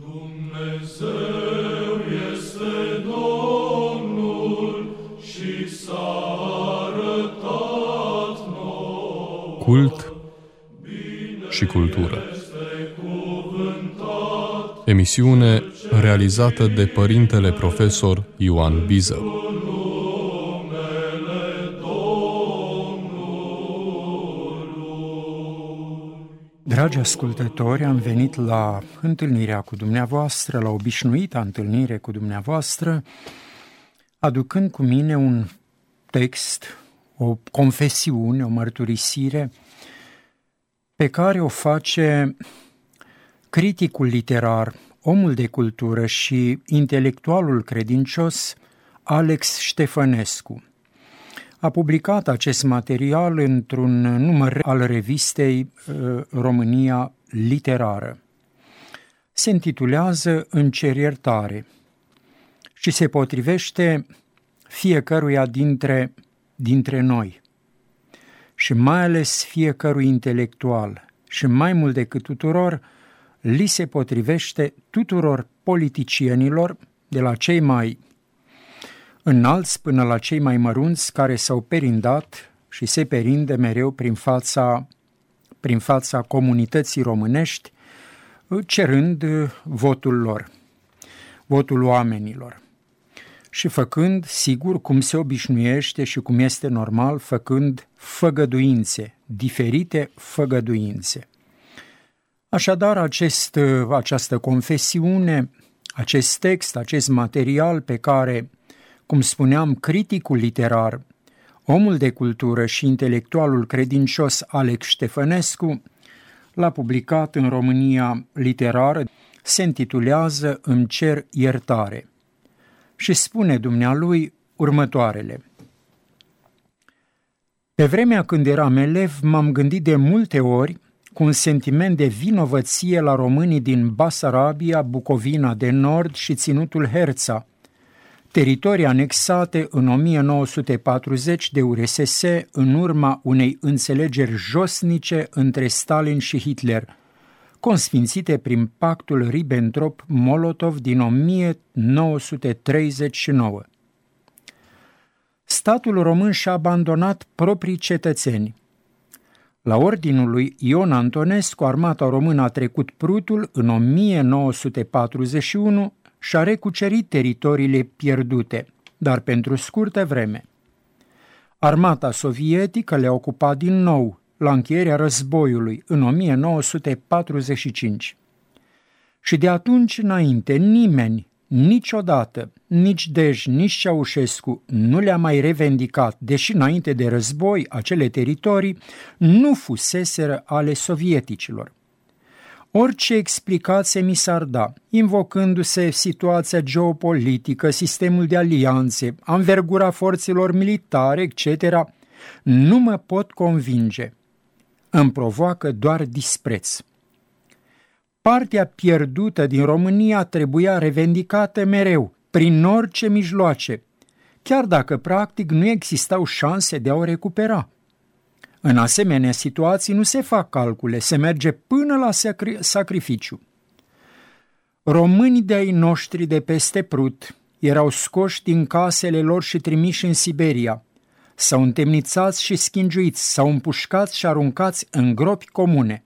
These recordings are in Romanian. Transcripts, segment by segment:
Dumnezeu este Domnul și s-a arătat nouă. Cult și cultură. Emisiune realizată de părintele profesor Ioan Biză. Dragi ascultători, am venit la întâlnirea cu dumneavoastră, la obișnuita întâlnire cu dumneavoastră, aducând cu mine un text, o confesiune, o mărturisire pe care o face criticul literar, omul de cultură și intelectualul credincios Alex Ștefănescu. A publicat acest material într-un număr al revistei uh, România Literară. Se intitulează În cer iertare și se potrivește fiecăruia dintre, dintre noi și mai ales fiecărui intelectual și mai mult decât tuturor, li se potrivește tuturor politicienilor, de la cei mai înalți până la cei mai mărunți care s-au perindat și se perinde mereu prin fața, prin fața comunității românești, cerând votul lor, votul oamenilor. Și făcând, sigur, cum se obișnuiește și cum este normal, făcând făgăduințe, diferite făgăduințe. Așadar, acest, această confesiune, acest text, acest material pe care, cum spuneam, criticul literar, omul de cultură și intelectualul credincios Alex Ștefănescu l-a publicat în România literară, se intitulează Îmi cer iertare și spune dumnealui următoarele. Pe vremea când eram elev, m-am gândit de multe ori cu un sentiment de vinovăție la românii din Basarabia, Bucovina de Nord și ținutul Herța, teritorii anexate în 1940 de URSS în urma unei înțelegeri josnice între Stalin și Hitler, consfințite prin pactul Ribbentrop-Molotov din 1939. Statul român și-a abandonat proprii cetățeni – la ordinul lui Ion Antonescu, armata română a trecut Prutul în 1941 și a recucerit teritoriile pierdute, dar pentru scurtă vreme. Armata sovietică le-a ocupat din nou la încheierea războiului în 1945. Și de atunci înainte nimeni Niciodată, nici Dej, nici Ceaușescu nu le-a mai revendicat, deși înainte de război acele teritorii nu fuseseră ale sovieticilor. Orice explicație mi s-ar da, invocându-se situația geopolitică, sistemul de alianțe, anvergura forțelor militare, etc., nu mă pot convinge. Îmi provoacă doar dispreț. Partea pierdută din România trebuia revendicată mereu, prin orice mijloace, chiar dacă practic nu existau șanse de a o recupera. În asemenea situații nu se fac calcule, se merge până la sacri- sacrificiu. Românii de-ai noștri de peste Prut erau scoși din casele lor și trimiși în Siberia. S-au întemnițați și schingiuiți, s-au împușcați și aruncați în gropi comune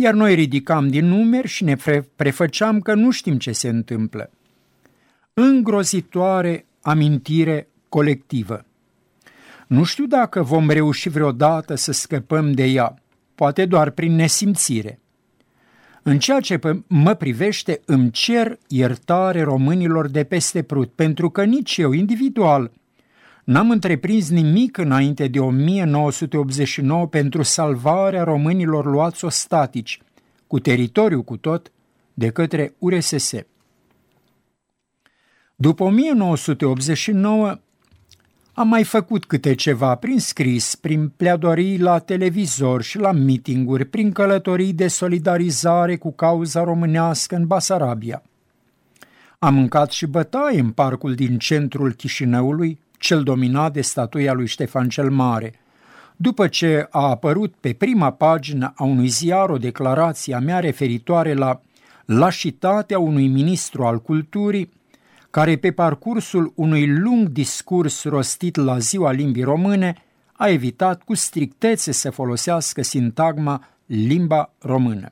iar noi ridicam din numeri și ne prefăceam că nu știm ce se întâmplă. Îngrozitoare amintire colectivă. Nu știu dacă vom reuși vreodată să scăpăm de ea, poate doar prin nesimțire. În ceea ce mă privește, îmi cer iertare românilor de peste Prut, pentru că nici eu, individual, N-am întreprins nimic înainte de 1989 pentru salvarea românilor luați ostatici, cu teritoriu cu tot, de către URSS. După 1989, am mai făcut câte ceva prin scris, prin pleadorii la televizor și la mitinguri, prin călătorii de solidarizare cu cauza românească în Basarabia. Am mâncat și bătaie în parcul din centrul Chișinăului, cel dominat de statuia lui Ștefan cel Mare. După ce a apărut pe prima pagină a unui ziar o declarație a mea referitoare la lașitatea unui ministru al culturii care pe parcursul unui lung discurs rostit la ziua limbii române a evitat cu strictețe să folosească sintagma limba română.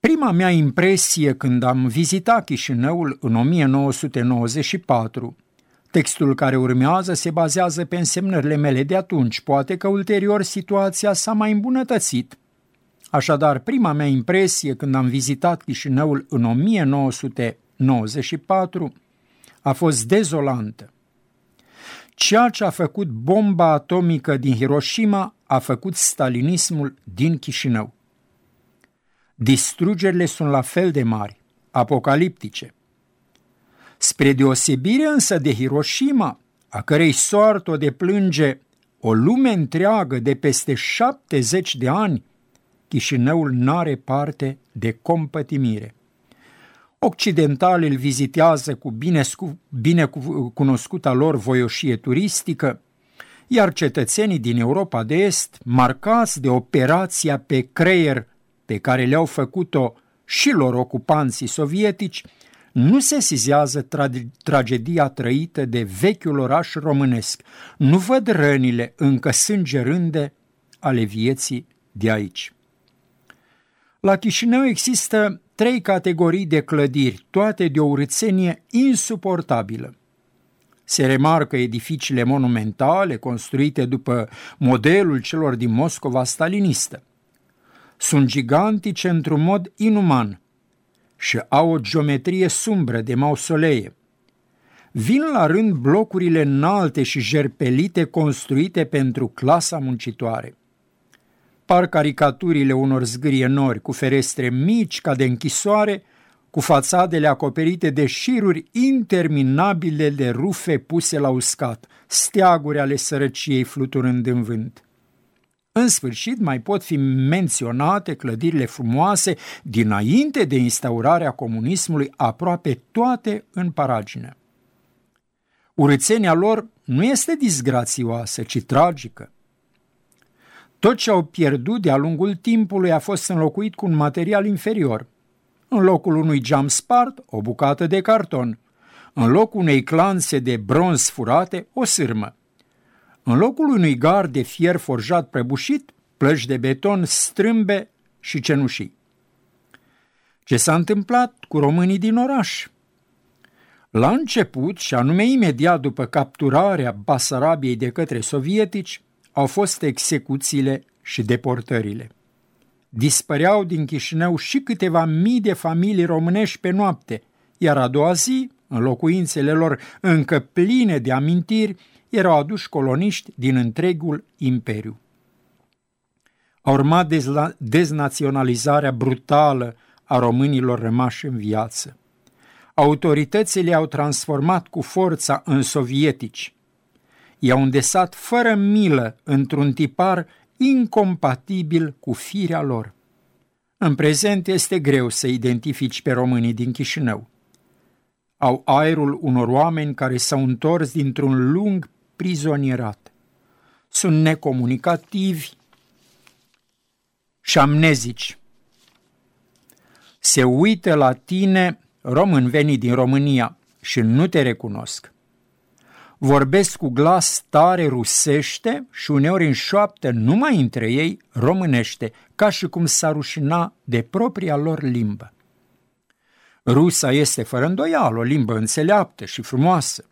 Prima mea impresie când am vizitat Chișinăul în 1994, textul care urmează se bazează pe însemnările mele de atunci, poate că ulterior situația s-a mai îmbunătățit. Așadar, prima mea impresie când am vizitat Chișinăul în 1994 a fost dezolantă. Ceea ce a făcut bomba atomică din Hiroshima a făcut stalinismul din Chișinău. Distrugerile sunt la fel de mari, apocaliptice. Spre deosebire însă de Hiroshima, a cărei soartă o deplânge o lume întreagă de peste 70 de ani, Chișinăul n-are parte de compătimire. Occidentalii îl vizitează cu bine, bine cunoscuta lor voioșie turistică, iar cetățenii din Europa de Est, marcați de operația pe creier pe care le-au făcut-o și lor ocupanții sovietici, nu se sizează tra- tragedia trăită de vechiul oraș românesc, nu văd rănile încă sângerânde ale vieții de aici. La Chișinău există trei categorii de clădiri, toate de o urățenie insuportabilă. Se remarcă edificiile monumentale construite după modelul celor din Moscova stalinistă. Sunt gigantice într-un mod inuman și au o geometrie sumbră de mausolee. Vin la rând blocurile înalte și jerpelite construite pentru clasa muncitoare. Par caricaturile unor zgârie nori cu ferestre mici ca de închisoare, cu fațadele acoperite de șiruri interminabile de rufe puse la uscat, steaguri ale sărăciei fluturând în vânt. În sfârșit, mai pot fi menționate clădirile frumoase dinainte de instaurarea comunismului, aproape toate în paragină. Urățenia lor nu este disgrațioasă, ci tragică. Tot ce au pierdut de-a lungul timpului a fost înlocuit cu un material inferior. În locul unui geam spart, o bucată de carton. În locul unei clanțe de bronz furate, o sârmă. În locul unui gard de fier forjat prăbușit, plăci de beton strâmbe și cenușii. Ce s-a întâmplat cu românii din oraș? La început, și anume imediat după capturarea Basarabiei de către sovietici, au fost execuțiile și deportările. Dispăreau din Chișinău și câteva mii de familii românești pe noapte, iar a doua zi, în locuințele lor încă pline de amintiri, erau aduși coloniști din întregul imperiu. A urmat deznaționalizarea brutală a românilor rămași în viață. Autoritățile au transformat cu forța în sovietici. I-au îndesat fără milă într-un tipar incompatibil cu firea lor. În prezent este greu să identifici pe românii din Chișinău. Au aerul unor oameni care s-au întors dintr-un lung prizonierat. Sunt necomunicativi și amnezici. Se uită la tine român venit din România și nu te recunosc. Vorbesc cu glas tare rusește și uneori în șoaptă numai între ei românește, ca și cum s-ar rușina de propria lor limbă. Rusa este fără îndoială o limbă înțeleaptă și frumoasă.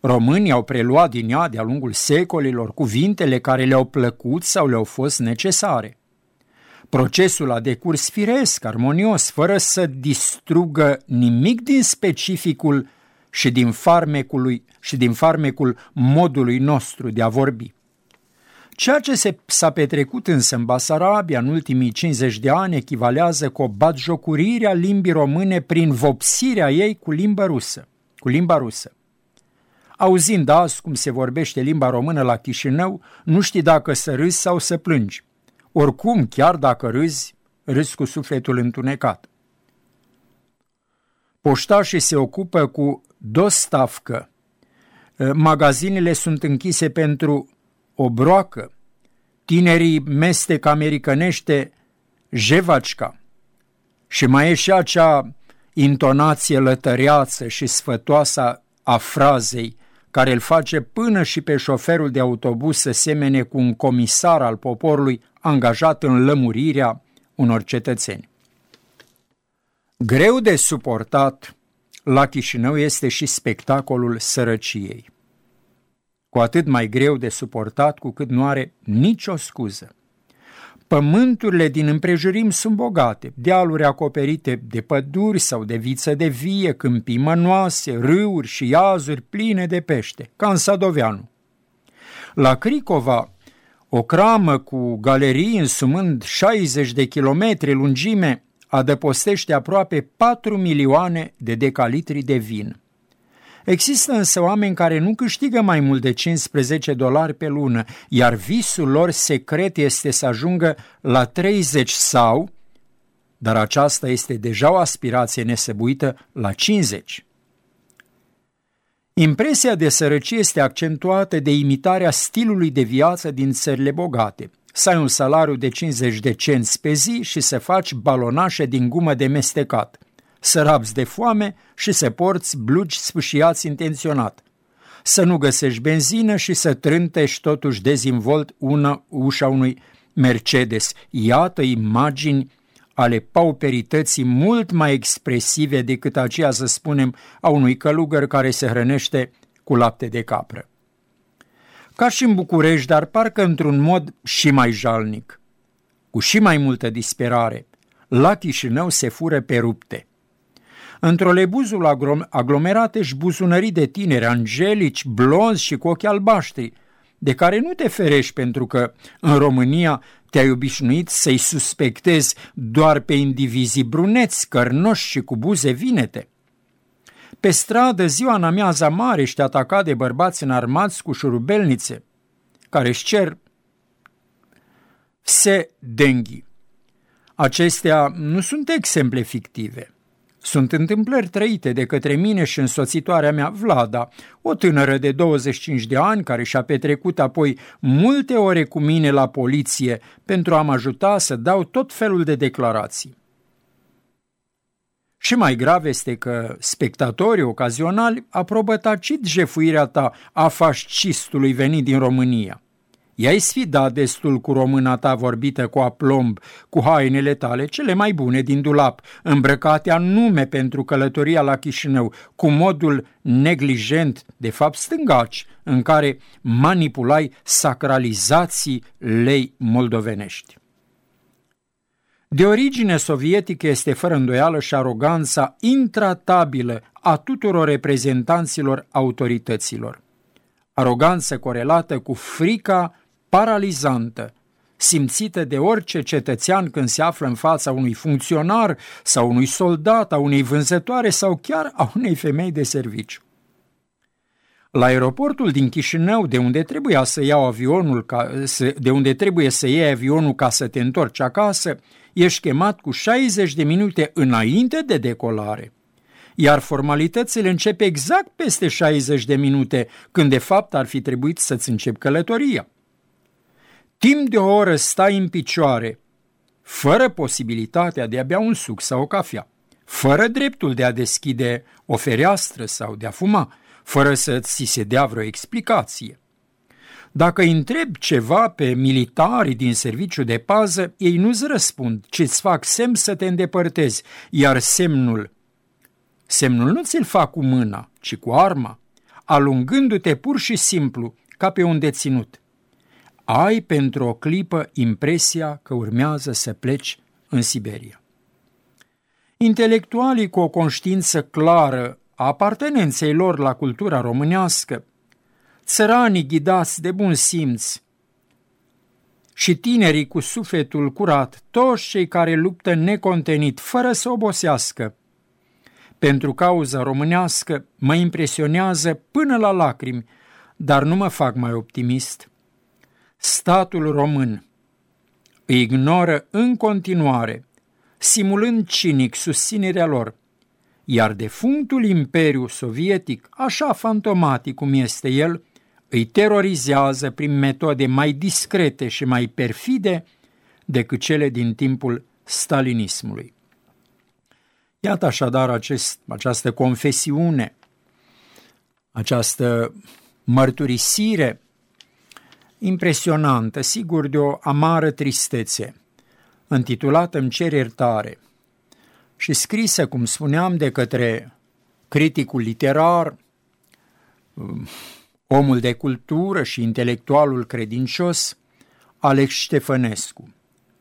Românii au preluat din ea de-a lungul secolilor cuvintele care le-au plăcut sau le-au fost necesare. Procesul a decurs firesc, armonios, fără să distrugă nimic din specificul și din farmecului și din farmecul modului nostru de a vorbi. Ceea ce se, s-a petrecut însă în Basarabia în ultimii 50 de ani echivalează cu o batjocurire a limbii române prin vopsirea ei cu limba rusă. Cu limba rusă. Auzind azi cum se vorbește limba română la Chișinău, nu știi dacă să râzi sau să plângi. Oricum, chiar dacă râzi, râzi cu sufletul întunecat. Poștașii se ocupă cu dostavcă. Magazinele sunt închise pentru o broacă. Tinerii mestec americanește jevacica. Și mai e și acea intonație lătăreață și sfătoasă a frazei care îl face până și pe șoferul de autobuz să semene cu un comisar al poporului angajat în lămurirea unor cetățeni. Greu de suportat la Chișinău este și spectacolul sărăciei. Cu atât mai greu de suportat cu cât nu are nicio scuză. Pământurile din împrejurim sunt bogate, dealuri acoperite de păduri sau de viță de vie, câmpii mănoase, râuri și iazuri pline de pește, ca în Sadoveanu. La Cricova, o cramă cu galerii însumând 60 de kilometri lungime adăpostește aproape 4 milioane de decalitri de vin. Există însă oameni care nu câștigă mai mult de 15 dolari pe lună, iar visul lor secret este să ajungă la 30 sau, dar aceasta este deja o aspirație nesăbuită, la 50. Impresia de sărăcie este accentuată de imitarea stilului de viață din țările bogate. Să ai un salariu de 50 de cenți pe zi și să faci balonașe din gumă de mestecat – să rabzi de foame și să porți blugi sfâșiați intenționat, să nu găsești benzină și să trântești totuși dezvolt una ușa unui Mercedes. Iată imagini ale pauperității mult mai expresive decât aceea, să spunem, a unui călugăr care se hrănește cu lapte de capră. Ca și în București, dar parcă într-un mod și mai jalnic, cu și mai multă disperare, la Chișinău se fură pe rupte. Într-o lebuzul aglomerat ești buzunării de tineri, angelici, blonzi și cu ochi albaștri, de care nu te ferești pentru că în România te-ai obișnuit să-i suspectezi doar pe indivizii bruneți, cărnoși și cu buze vinete. Pe stradă, ziua în amiaza mare, ești atacat de bărbați înarmați cu șurubelnițe, care își cer se denghi. Acestea nu sunt exemple fictive. Sunt întâmplări trăite de către mine și însoțitoarea mea, Vlada, o tânără de 25 de ani care și-a petrecut apoi multe ore cu mine la poliție pentru a mă ajuta să dau tot felul de declarații. Și mai grav este că spectatorii ocazionali aprobă tacit jefuirea ta a fascistului venit din România. I-ai sfidat destul cu româna ta vorbită cu aplomb, cu hainele tale cele mai bune din dulap, îmbrăcate anume pentru călătoria la Chișinău, cu modul neglijent, de fapt stângaci, în care manipulai sacralizații lei moldovenești. De origine sovietică este fără îndoială și aroganța intratabilă a tuturor reprezentanților autorităților. Aroganță corelată cu frica paralizantă, simțită de orice cetățean când se află în fața unui funcționar sau unui soldat, a unei vânzătoare sau chiar a unei femei de serviciu. La aeroportul din Chișinău, de unde trebuia să iau avionul ca, de unde trebuie să iei avionul ca să te întorci acasă, ești chemat cu 60 de minute înainte de decolare. Iar formalitățile încep exact peste 60 de minute, când de fapt ar fi trebuit să-ți începi călătoria. Timp de o oră stai în picioare, fără posibilitatea de a bea un suc sau o cafea, fără dreptul de a deschide o fereastră sau de a fuma, fără să ți se dea vreo explicație. Dacă îi întrebi ceva pe militarii din serviciu de pază, ei nu-ți răspund, ci îți fac semn să te îndepărtezi, iar semnul, semnul nu ți-l fac cu mâna, ci cu arma, alungându-te pur și simplu, ca pe un deținut ai pentru o clipă impresia că urmează să pleci în Siberia. Intelectualii cu o conștiință clară a apartenenței lor la cultura românească, țăranii ghidați de bun simț și tinerii cu sufletul curat, toți cei care luptă necontenit, fără să obosească, pentru cauza românească, mă impresionează până la lacrimi, dar nu mă fac mai optimist – statul român îi ignoră în continuare, simulând cinic susținerea lor, iar defunctul imperiu sovietic, așa fantomatic cum este el, îi terorizează prin metode mai discrete și mai perfide decât cele din timpul stalinismului. Iată așadar acest, această confesiune, această mărturisire impresionantă, sigur de o amară tristețe, intitulată Îmi cer iertare și scrisă, cum spuneam, de către criticul literar, um, omul de cultură și intelectualul credincios, Alex Ștefănescu.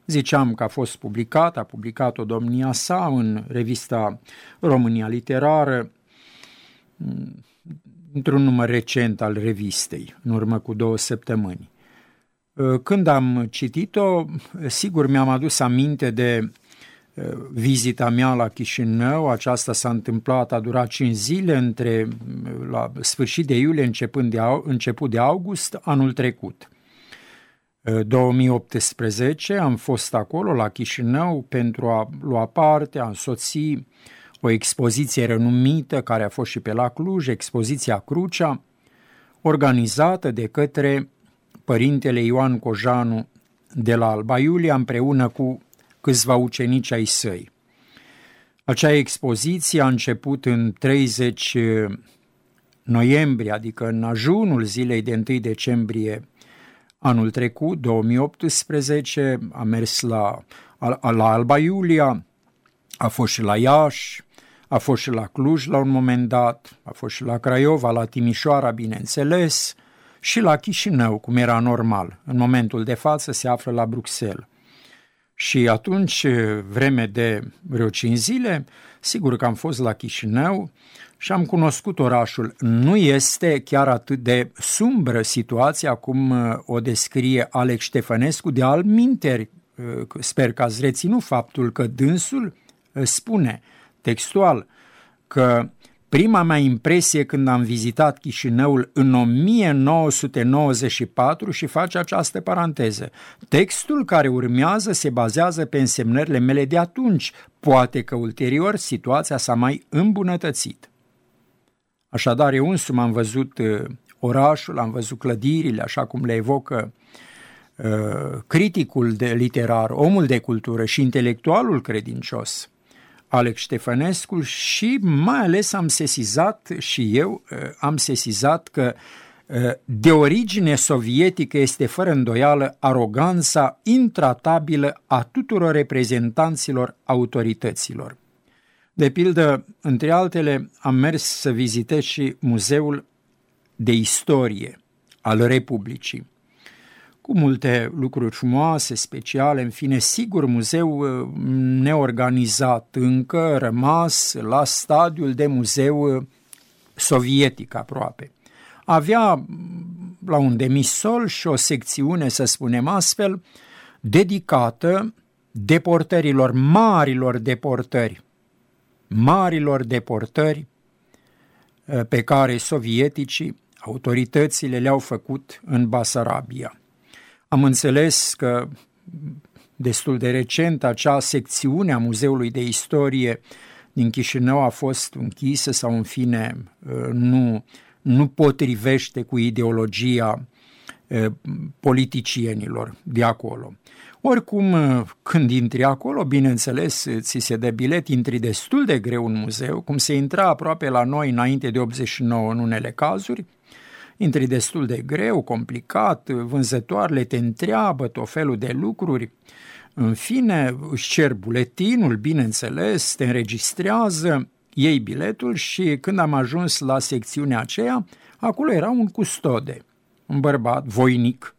Ziceam că a fost publicat, a publicat-o domnia sa în revista România Literară, um, într-un număr recent al revistei, în urmă cu două săptămâni. Uh, când am citit-o, sigur mi-am adus aminte de uh, vizita mea la Chișinău, aceasta s-a întâmplat, a durat 5 zile între uh, la sfârșit de iulie, începând de, început de august, anul trecut. 2018 am fost acolo la Chișinău pentru a lua parte, a însoți o expoziție renumită care a fost și pe la Cluj, expoziția Crucea, organizată de către părintele Ioan Cojanu de la Alba Iulia împreună cu câțiva ucenici ai săi. Acea expoziție a început în 30 noiembrie, adică în ajunul zilei de 1 decembrie anul trecut, 2018, a mers la, la Alba Iulia, a fost și la Iași, a fost și la Cluj la un moment dat, a fost și la Craiova, la Timișoara, bineînțeles, și la Chișinău, cum era normal. În momentul de față se află la Bruxelles. Și atunci, vreme de vreo 5 zile, sigur că am fost la Chișinău și am cunoscut orașul. Nu este chiar atât de sumbră situația cum uh, o descrie Alex Ștefănescu, de al minteri. Uh, sper că ați reținut faptul că dânsul uh, spune textual că Prima mea impresie când am vizitat Chișinăul în 1994 și face această paranteză. Textul care urmează se bazează pe însemnările mele de atunci, poate că ulterior situația s-a mai îmbunătățit. Așadar, eu însumi am văzut uh, orașul, am văzut clădirile, așa cum le evocă uh, criticul de literar, omul de cultură și intelectualul credincios – Alex Ștefănescu și mai ales am sesizat și eu uh, am sesizat că uh, de origine sovietică este fără îndoială aroganța intratabilă a tuturor reprezentanților autorităților. De pildă, între altele, am mers să vizitez și Muzeul de Istorie al Republicii cu multe lucruri frumoase, speciale, în fine, sigur, muzeu uh, neorganizat încă, rămas la stadiul de muzeu uh, sovietic aproape. Avea mm, la un demisol și o secțiune, să spunem astfel, dedicată deportărilor, marilor deportări, marilor deportări uh, pe care sovieticii, autoritățile le-au făcut în Basarabia. Am înțeles că destul de recent acea secțiune a Muzeului de Istorie din Chișinău a fost închisă sau în fine uh, nu, nu potrivește cu ideologia uh, politicienilor de acolo. Oricum, uh, când intri acolo, bineînțeles, ți se dă bilet, intri destul de greu în muzeu, cum se intra aproape la noi înainte de 89 în unele cazuri, intri destul de greu, complicat, vânzătoarele te întreabă tot felul de lucruri, în fine își cer buletinul, bineînțeles, te înregistrează, iei biletul și când am ajuns la secțiunea aceea, acolo era un custode, un bărbat voinic.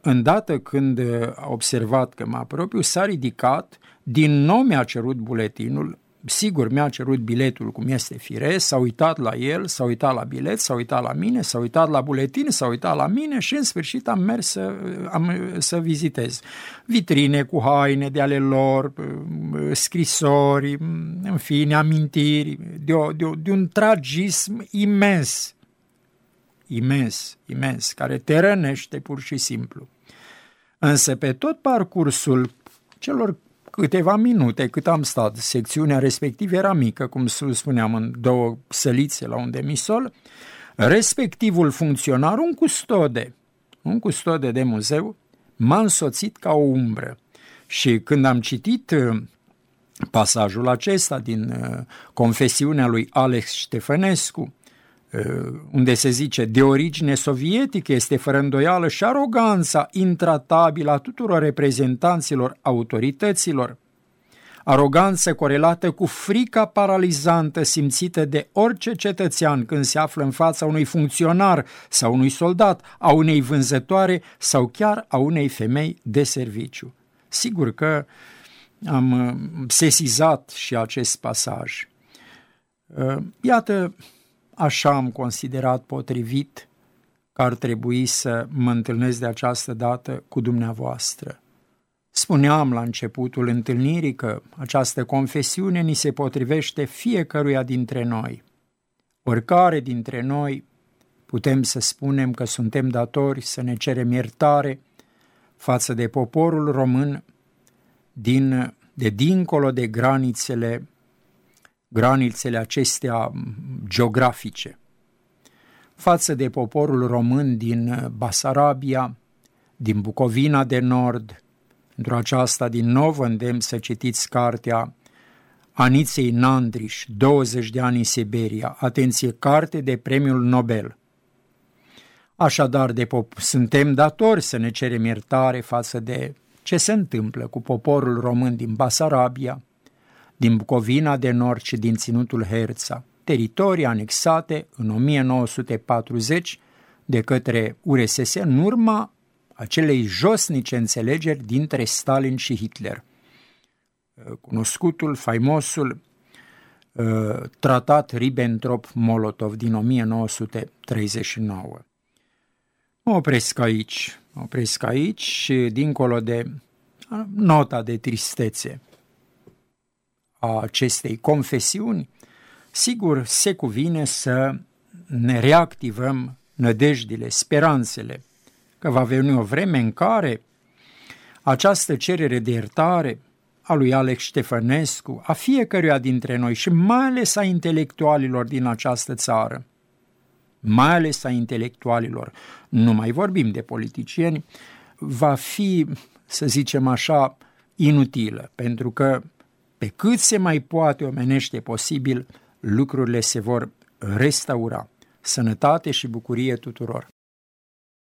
Îndată când a observat că mă apropiu, s-a ridicat, din nou mi-a cerut buletinul, sigur mi-a cerut biletul cum este firesc, s-a uitat la el, s-a uitat la bilet, s-a uitat la mine, s-a uitat la buletin, s-a uitat la mine și în sfârșit am mers să, am, să vizitez. Vitrine cu haine de ale lor, scrisori, în fine, amintiri, de, o, de, o, de un tragism imens, imens, imens, care te rănește pur și simplu. Însă pe tot parcursul celor câteva minute cât am stat. Secțiunea respectivă era mică, cum spuneam, în două sălițe la un demisol. Respectivul funcționar, un custode, un custode de muzeu, m-a însoțit ca o umbră. Și când am citit uh, pasajul acesta din uh, confesiunea lui Alex Ștefănescu, uh, unde se zice de origine sovietică este fără îndoială și aroganța intratabilă a tuturor reprezentanților autorităților, aroganță corelată cu frica paralizantă simțită de orice cetățean când se află în fața unui funcționar sau unui soldat, a unei vânzătoare sau chiar a unei femei de serviciu. Sigur că am uh, sesizat și acest pasaj. Uh, iată, așa am considerat potrivit că ar trebui să mă întâlnesc de această dată cu dumneavoastră. Spuneam la începutul întâlnirii că această confesiune ni se potrivește fiecăruia dintre noi. Oricare dintre noi putem să spunem că suntem datori să ne cerem iertare față de poporul român din, de dincolo de granițele, granițele acestea geografice, față de poporul român din Basarabia, din Bucovina de Nord, pentru aceasta, din nou vă îndemn să citiți cartea Aniței Nandriș, 20 de ani în Siberia, atenție, carte de premiul Nobel. Așadar, de pop- suntem datori să ne cerem iertare față de ce se întâmplă cu poporul român din Basarabia, din Bucovina de Nord și din Ținutul Herța, teritorii anexate în 1940 de către URSS în urma acelei josnice înțelegeri dintre Stalin și Hitler. Cunoscutul, faimosul uh, tratat Ribbentrop-Molotov din 1939. Mă opresc aici, mă opresc aici și dincolo de nota de tristețe a acestei confesiuni, sigur se cuvine să ne reactivăm nădejdile, speranțele, că va veni o vreme în care această cerere de iertare a lui Alex Ștefănescu, a fiecăruia dintre noi și mai ales a intelectualilor din această țară, mai ales a intelectualilor, nu mai vorbim de politicieni, va fi, să zicem așa, inutilă, pentru că pe cât se mai poate omenește posibil, lucrurile se vor restaura. Sănătate și bucurie tuturor!